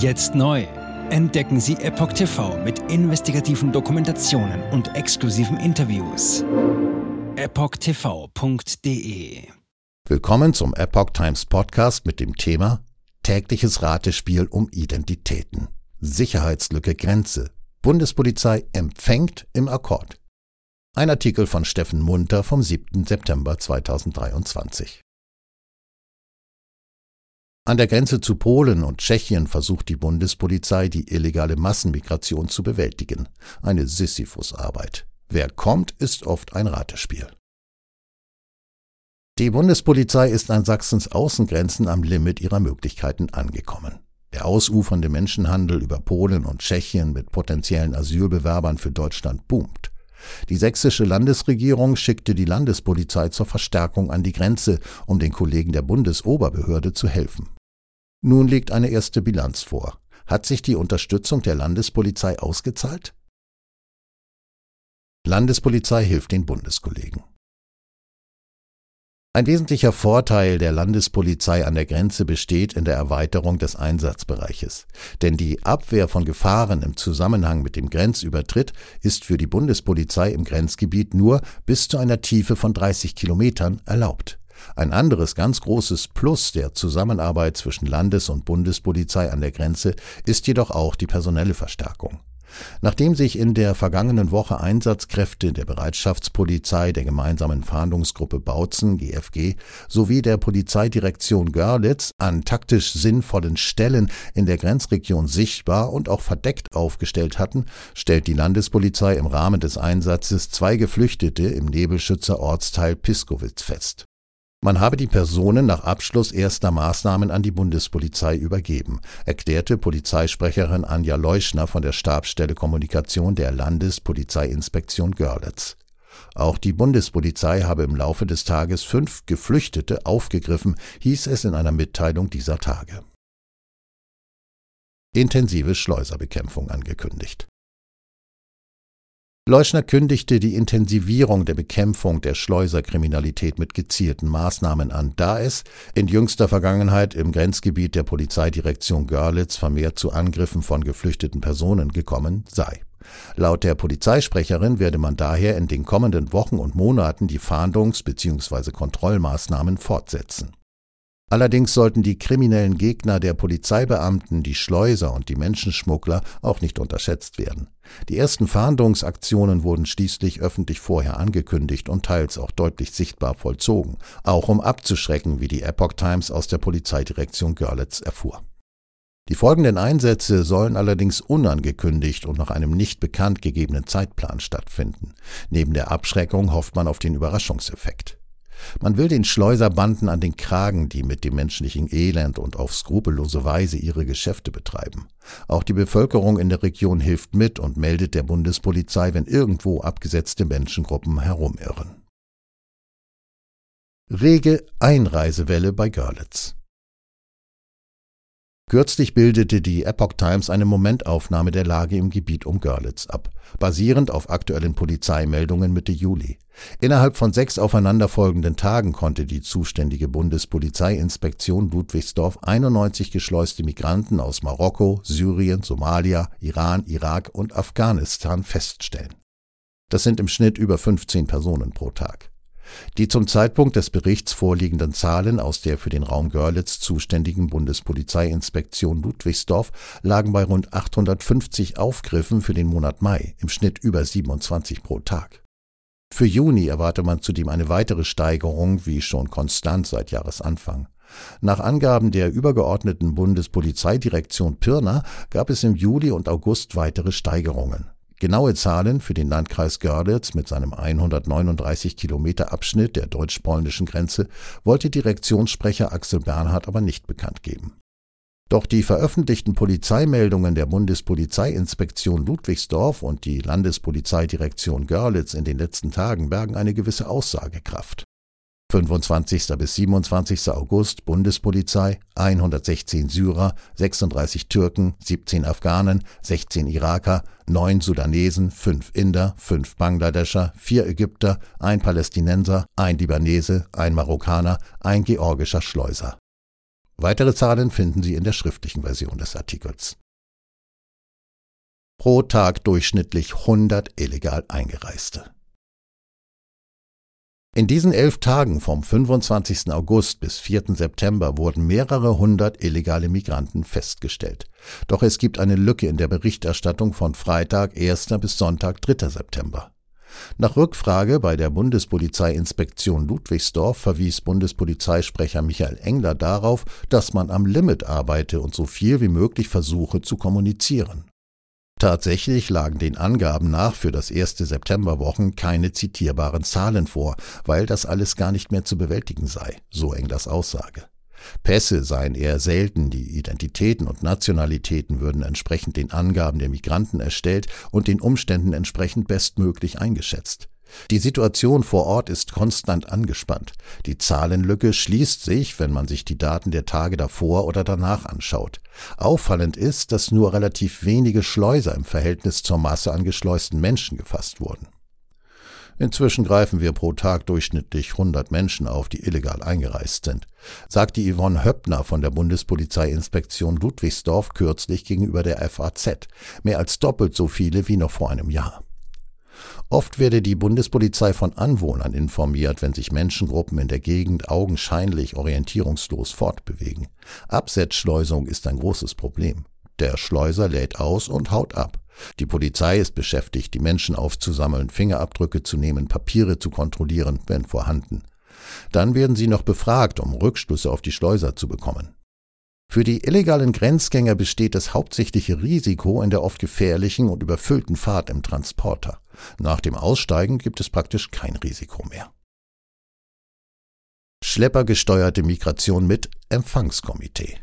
Jetzt neu. Entdecken Sie Epoch TV mit investigativen Dokumentationen und exklusiven Interviews. EpochTV.de Willkommen zum Epoch Times Podcast mit dem Thema Tägliches Ratespiel um Identitäten. Sicherheitslücke Grenze. Bundespolizei empfängt im Akkord. Ein Artikel von Steffen Munter vom 7. September 2023. An der Grenze zu Polen und Tschechien versucht die Bundespolizei, die illegale Massenmigration zu bewältigen. Eine Sisyphusarbeit. Wer kommt, ist oft ein Ratespiel. Die Bundespolizei ist an Sachsens Außengrenzen am Limit ihrer Möglichkeiten angekommen. Der ausufernde Menschenhandel über Polen und Tschechien mit potenziellen Asylbewerbern für Deutschland boomt. Die sächsische Landesregierung schickte die Landespolizei zur Verstärkung an die Grenze, um den Kollegen der Bundesoberbehörde zu helfen. Nun liegt eine erste Bilanz vor. Hat sich die Unterstützung der Landespolizei ausgezahlt? Landespolizei hilft den Bundeskollegen. Ein wesentlicher Vorteil der Landespolizei an der Grenze besteht in der Erweiterung des Einsatzbereiches. Denn die Abwehr von Gefahren im Zusammenhang mit dem Grenzübertritt ist für die Bundespolizei im Grenzgebiet nur bis zu einer Tiefe von 30 Kilometern erlaubt. Ein anderes ganz großes Plus der Zusammenarbeit zwischen Landes- und Bundespolizei an der Grenze ist jedoch auch die personelle Verstärkung. Nachdem sich in der vergangenen Woche Einsatzkräfte der Bereitschaftspolizei, der gemeinsamen Fahndungsgruppe Bautzen GFG sowie der Polizeidirektion Görlitz an taktisch sinnvollen Stellen in der Grenzregion sichtbar und auch verdeckt aufgestellt hatten, stellt die Landespolizei im Rahmen des Einsatzes zwei Geflüchtete im Nebelschützer Ortsteil Piskowitz fest. Man habe die Personen nach Abschluss erster Maßnahmen an die Bundespolizei übergeben, erklärte Polizeisprecherin Anja Leuschner von der Stabsstelle Kommunikation der Landespolizeiinspektion Görlitz. Auch die Bundespolizei habe im Laufe des Tages fünf Geflüchtete aufgegriffen, hieß es in einer Mitteilung dieser Tage. Intensive Schleuserbekämpfung angekündigt. Leuschner kündigte die Intensivierung der Bekämpfung der Schleuserkriminalität mit gezielten Maßnahmen an, da es in jüngster Vergangenheit im Grenzgebiet der Polizeidirektion Görlitz vermehrt zu Angriffen von geflüchteten Personen gekommen sei. Laut der Polizeisprecherin werde man daher in den kommenden Wochen und Monaten die Fahndungs- bzw. Kontrollmaßnahmen fortsetzen. Allerdings sollten die kriminellen Gegner der Polizeibeamten, die Schleuser und die Menschenschmuggler auch nicht unterschätzt werden. Die ersten Fahndungsaktionen wurden schließlich öffentlich vorher angekündigt und teils auch deutlich sichtbar vollzogen, auch um abzuschrecken, wie die Epoch Times aus der Polizeidirektion Görlitz erfuhr. Die folgenden Einsätze sollen allerdings unangekündigt und nach einem nicht bekannt gegebenen Zeitplan stattfinden. Neben der Abschreckung hofft man auf den Überraschungseffekt. Man will den Schleuserbanden an den Kragen, die mit dem menschlichen Elend und auf skrupellose Weise ihre Geschäfte betreiben. Auch die Bevölkerung in der Region hilft mit und meldet der Bundespolizei, wenn irgendwo abgesetzte Menschengruppen herumirren. Rege Einreisewelle bei Görlitz. Kürzlich bildete die Epoch Times eine Momentaufnahme der Lage im Gebiet um Görlitz ab, basierend auf aktuellen Polizeimeldungen Mitte Juli. Innerhalb von sechs aufeinanderfolgenden Tagen konnte die zuständige Bundespolizeiinspektion Ludwigsdorf 91 geschleuste Migranten aus Marokko, Syrien, Somalia, Iran, Irak und Afghanistan feststellen. Das sind im Schnitt über 15 Personen pro Tag. Die zum Zeitpunkt des Berichts vorliegenden Zahlen aus der für den Raum Görlitz zuständigen Bundespolizeiinspektion Ludwigsdorf lagen bei rund 850 Aufgriffen für den Monat Mai, im Schnitt über 27 pro Tag. Für Juni erwarte man zudem eine weitere Steigerung, wie schon konstant seit Jahresanfang. Nach Angaben der übergeordneten Bundespolizeidirektion Pirna gab es im Juli und August weitere Steigerungen. Genaue Zahlen für den Landkreis Görlitz mit seinem 139 Kilometer Abschnitt der deutsch-polnischen Grenze wollte Direktionssprecher Axel Bernhard aber nicht bekannt geben. Doch die veröffentlichten Polizeimeldungen der Bundespolizeiinspektion Ludwigsdorf und die Landespolizeidirektion Görlitz in den letzten Tagen bergen eine gewisse Aussagekraft. 25. bis 27. August Bundespolizei, 116 Syrer, 36 Türken, 17 Afghanen, 16 Iraker, 9 Sudanesen, 5 Inder, 5 Bangladescher, 4 Ägypter, ein Palästinenser, ein Libanese, ein Marokkaner, ein georgischer Schleuser. Weitere Zahlen finden Sie in der schriftlichen Version des Artikels. Pro Tag durchschnittlich 100 illegal Eingereiste. In diesen elf Tagen vom 25. August bis 4. September wurden mehrere hundert illegale Migranten festgestellt. Doch es gibt eine Lücke in der Berichterstattung von Freitag 1. bis Sonntag 3. September. Nach Rückfrage bei der Bundespolizeiinspektion Ludwigsdorf verwies Bundespolizeisprecher Michael Engler darauf, dass man am Limit arbeite und so viel wie möglich versuche zu kommunizieren. Tatsächlich lagen den Angaben nach für das erste Septemberwochen keine zitierbaren Zahlen vor, weil das alles gar nicht mehr zu bewältigen sei, so Englers Aussage. Pässe seien eher selten, die Identitäten und Nationalitäten würden entsprechend den Angaben der Migranten erstellt und den Umständen entsprechend bestmöglich eingeschätzt. Die Situation vor Ort ist konstant angespannt. Die Zahlenlücke schließt sich, wenn man sich die Daten der Tage davor oder danach anschaut. Auffallend ist, dass nur relativ wenige Schleuser im Verhältnis zur Masse an geschleusten Menschen gefasst wurden. Inzwischen greifen wir pro Tag durchschnittlich 100 Menschen auf, die illegal eingereist sind, sagte Yvonne Höppner von der Bundespolizeiinspektion Ludwigsdorf kürzlich gegenüber der FAZ. Mehr als doppelt so viele wie noch vor einem Jahr. Oft werde die Bundespolizei von Anwohnern informiert, wenn sich Menschengruppen in der Gegend augenscheinlich orientierungslos fortbewegen. Absetzschleusung ist ein großes Problem. Der Schleuser lädt aus und haut ab. Die Polizei ist beschäftigt, die Menschen aufzusammeln, Fingerabdrücke zu nehmen, Papiere zu kontrollieren, wenn vorhanden. Dann werden sie noch befragt, um Rückschlüsse auf die Schleuser zu bekommen. Für die illegalen Grenzgänger besteht das hauptsächliche Risiko in der oft gefährlichen und überfüllten Fahrt im Transporter. Nach dem Aussteigen gibt es praktisch kein Risiko mehr. Schleppergesteuerte Migration mit Empfangskomitee.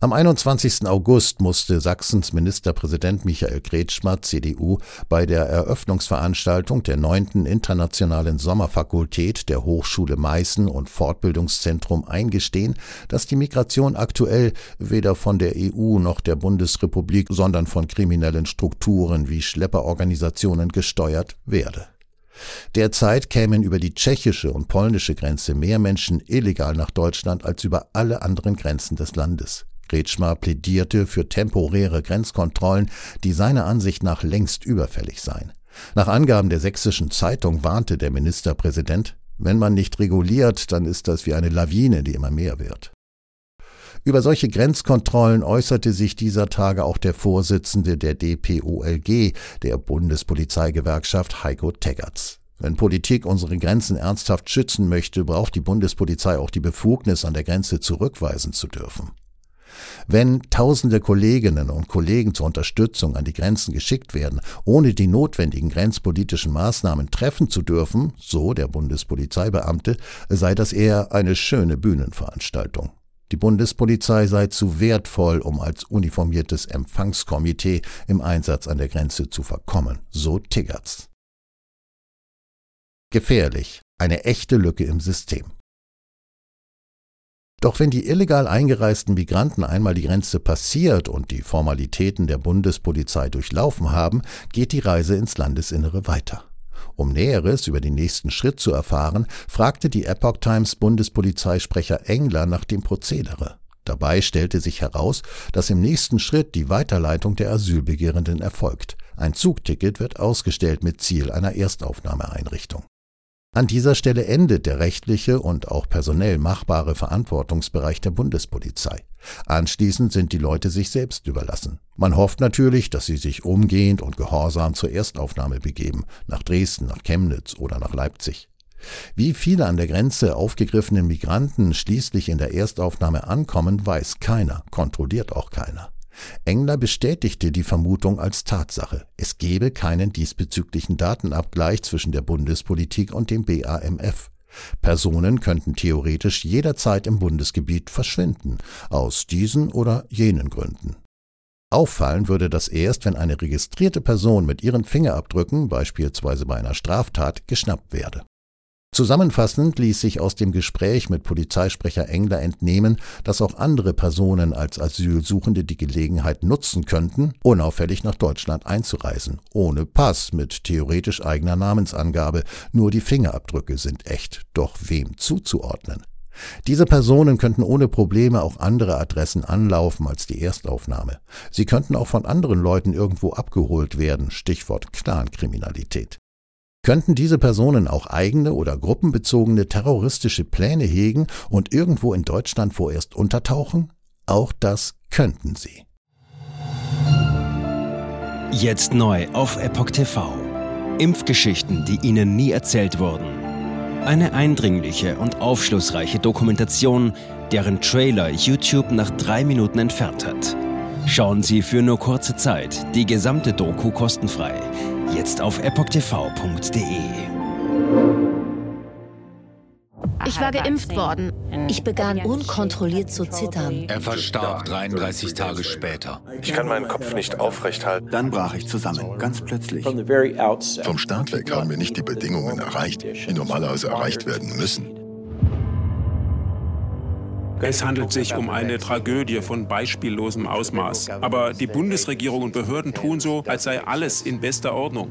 Am 21. August musste Sachsens Ministerpräsident Michael Kretschmer, CDU, bei der Eröffnungsveranstaltung der neunten Internationalen Sommerfakultät der Hochschule Meißen und Fortbildungszentrum eingestehen, dass die Migration aktuell weder von der EU noch der Bundesrepublik, sondern von kriminellen Strukturen wie Schlepperorganisationen gesteuert werde. Derzeit kämen über die tschechische und polnische Grenze mehr Menschen illegal nach Deutschland als über alle anderen Grenzen des Landes. Kretschmer plädierte für temporäre Grenzkontrollen, die seiner Ansicht nach längst überfällig seien. Nach Angaben der sächsischen Zeitung warnte der Ministerpräsident, wenn man nicht reguliert, dann ist das wie eine Lawine, die immer mehr wird. Über solche Grenzkontrollen äußerte sich dieser Tage auch der Vorsitzende der DPOLG, der Bundespolizeigewerkschaft Heiko Teggerts. Wenn Politik unsere Grenzen ernsthaft schützen möchte, braucht die Bundespolizei auch die Befugnis, an der Grenze zurückweisen zu dürfen. Wenn tausende Kolleginnen und Kollegen zur Unterstützung an die Grenzen geschickt werden, ohne die notwendigen grenzpolitischen Maßnahmen treffen zu dürfen, so der Bundespolizeibeamte, sei das eher eine schöne Bühnenveranstaltung. Die Bundespolizei sei zu wertvoll, um als uniformiertes Empfangskomitee im Einsatz an der Grenze zu verkommen, so Tiggerts. Gefährlich, eine echte Lücke im System. Doch wenn die illegal eingereisten Migranten einmal die Grenze passiert und die Formalitäten der Bundespolizei durchlaufen haben, geht die Reise ins Landesinnere weiter. Um Näheres über den nächsten Schritt zu erfahren, fragte die Epoch Times Bundespolizeisprecher Engler nach dem Prozedere. Dabei stellte sich heraus, dass im nächsten Schritt die Weiterleitung der Asylbegehrenden erfolgt. Ein Zugticket wird ausgestellt mit Ziel einer Erstaufnahmeeinrichtung. An dieser Stelle endet der rechtliche und auch personell machbare Verantwortungsbereich der Bundespolizei. Anschließend sind die Leute sich selbst überlassen. Man hofft natürlich, dass sie sich umgehend und gehorsam zur Erstaufnahme begeben, nach Dresden, nach Chemnitz oder nach Leipzig. Wie viele an der Grenze aufgegriffenen Migranten schließlich in der Erstaufnahme ankommen, weiß keiner, kontrolliert auch keiner. Engler bestätigte die Vermutung als Tatsache. Es gebe keinen diesbezüglichen Datenabgleich zwischen der Bundespolitik und dem BAMF. Personen könnten theoretisch jederzeit im Bundesgebiet verschwinden, aus diesen oder jenen Gründen. Auffallen würde das erst, wenn eine registrierte Person mit ihren Fingerabdrücken, beispielsweise bei einer Straftat, geschnappt werde. Zusammenfassend ließ sich aus dem Gespräch mit Polizeisprecher Engler entnehmen, dass auch andere Personen als Asylsuchende die Gelegenheit nutzen könnten, unauffällig nach Deutschland einzureisen, ohne Pass mit theoretisch eigener Namensangabe, nur die Fingerabdrücke sind echt, doch wem zuzuordnen? Diese Personen könnten ohne Probleme auch andere Adressen anlaufen als die Erstaufnahme. Sie könnten auch von anderen Leuten irgendwo abgeholt werden, Stichwort Clankriminalität. Könnten diese Personen auch eigene oder gruppenbezogene terroristische Pläne hegen und irgendwo in Deutschland vorerst untertauchen? Auch das könnten sie. Jetzt neu auf Epoch TV. Impfgeschichten, die Ihnen nie erzählt wurden. Eine eindringliche und aufschlussreiche Dokumentation, deren Trailer YouTube nach drei Minuten entfernt hat. Schauen Sie für nur kurze Zeit die gesamte Doku kostenfrei. Jetzt auf epochtv.de. Ich war geimpft worden. Ich begann unkontrolliert zu zittern. Er verstarb 33 Tage später. Ich kann meinen Kopf nicht aufrecht halten. Dann brach ich zusammen, ganz plötzlich. Vom Start weg haben wir nicht die Bedingungen erreicht, die normalerweise erreicht werden müssen. Es handelt sich um eine Tragödie von beispiellosem Ausmaß. Aber die Bundesregierung und Behörden tun so, als sei alles in bester Ordnung.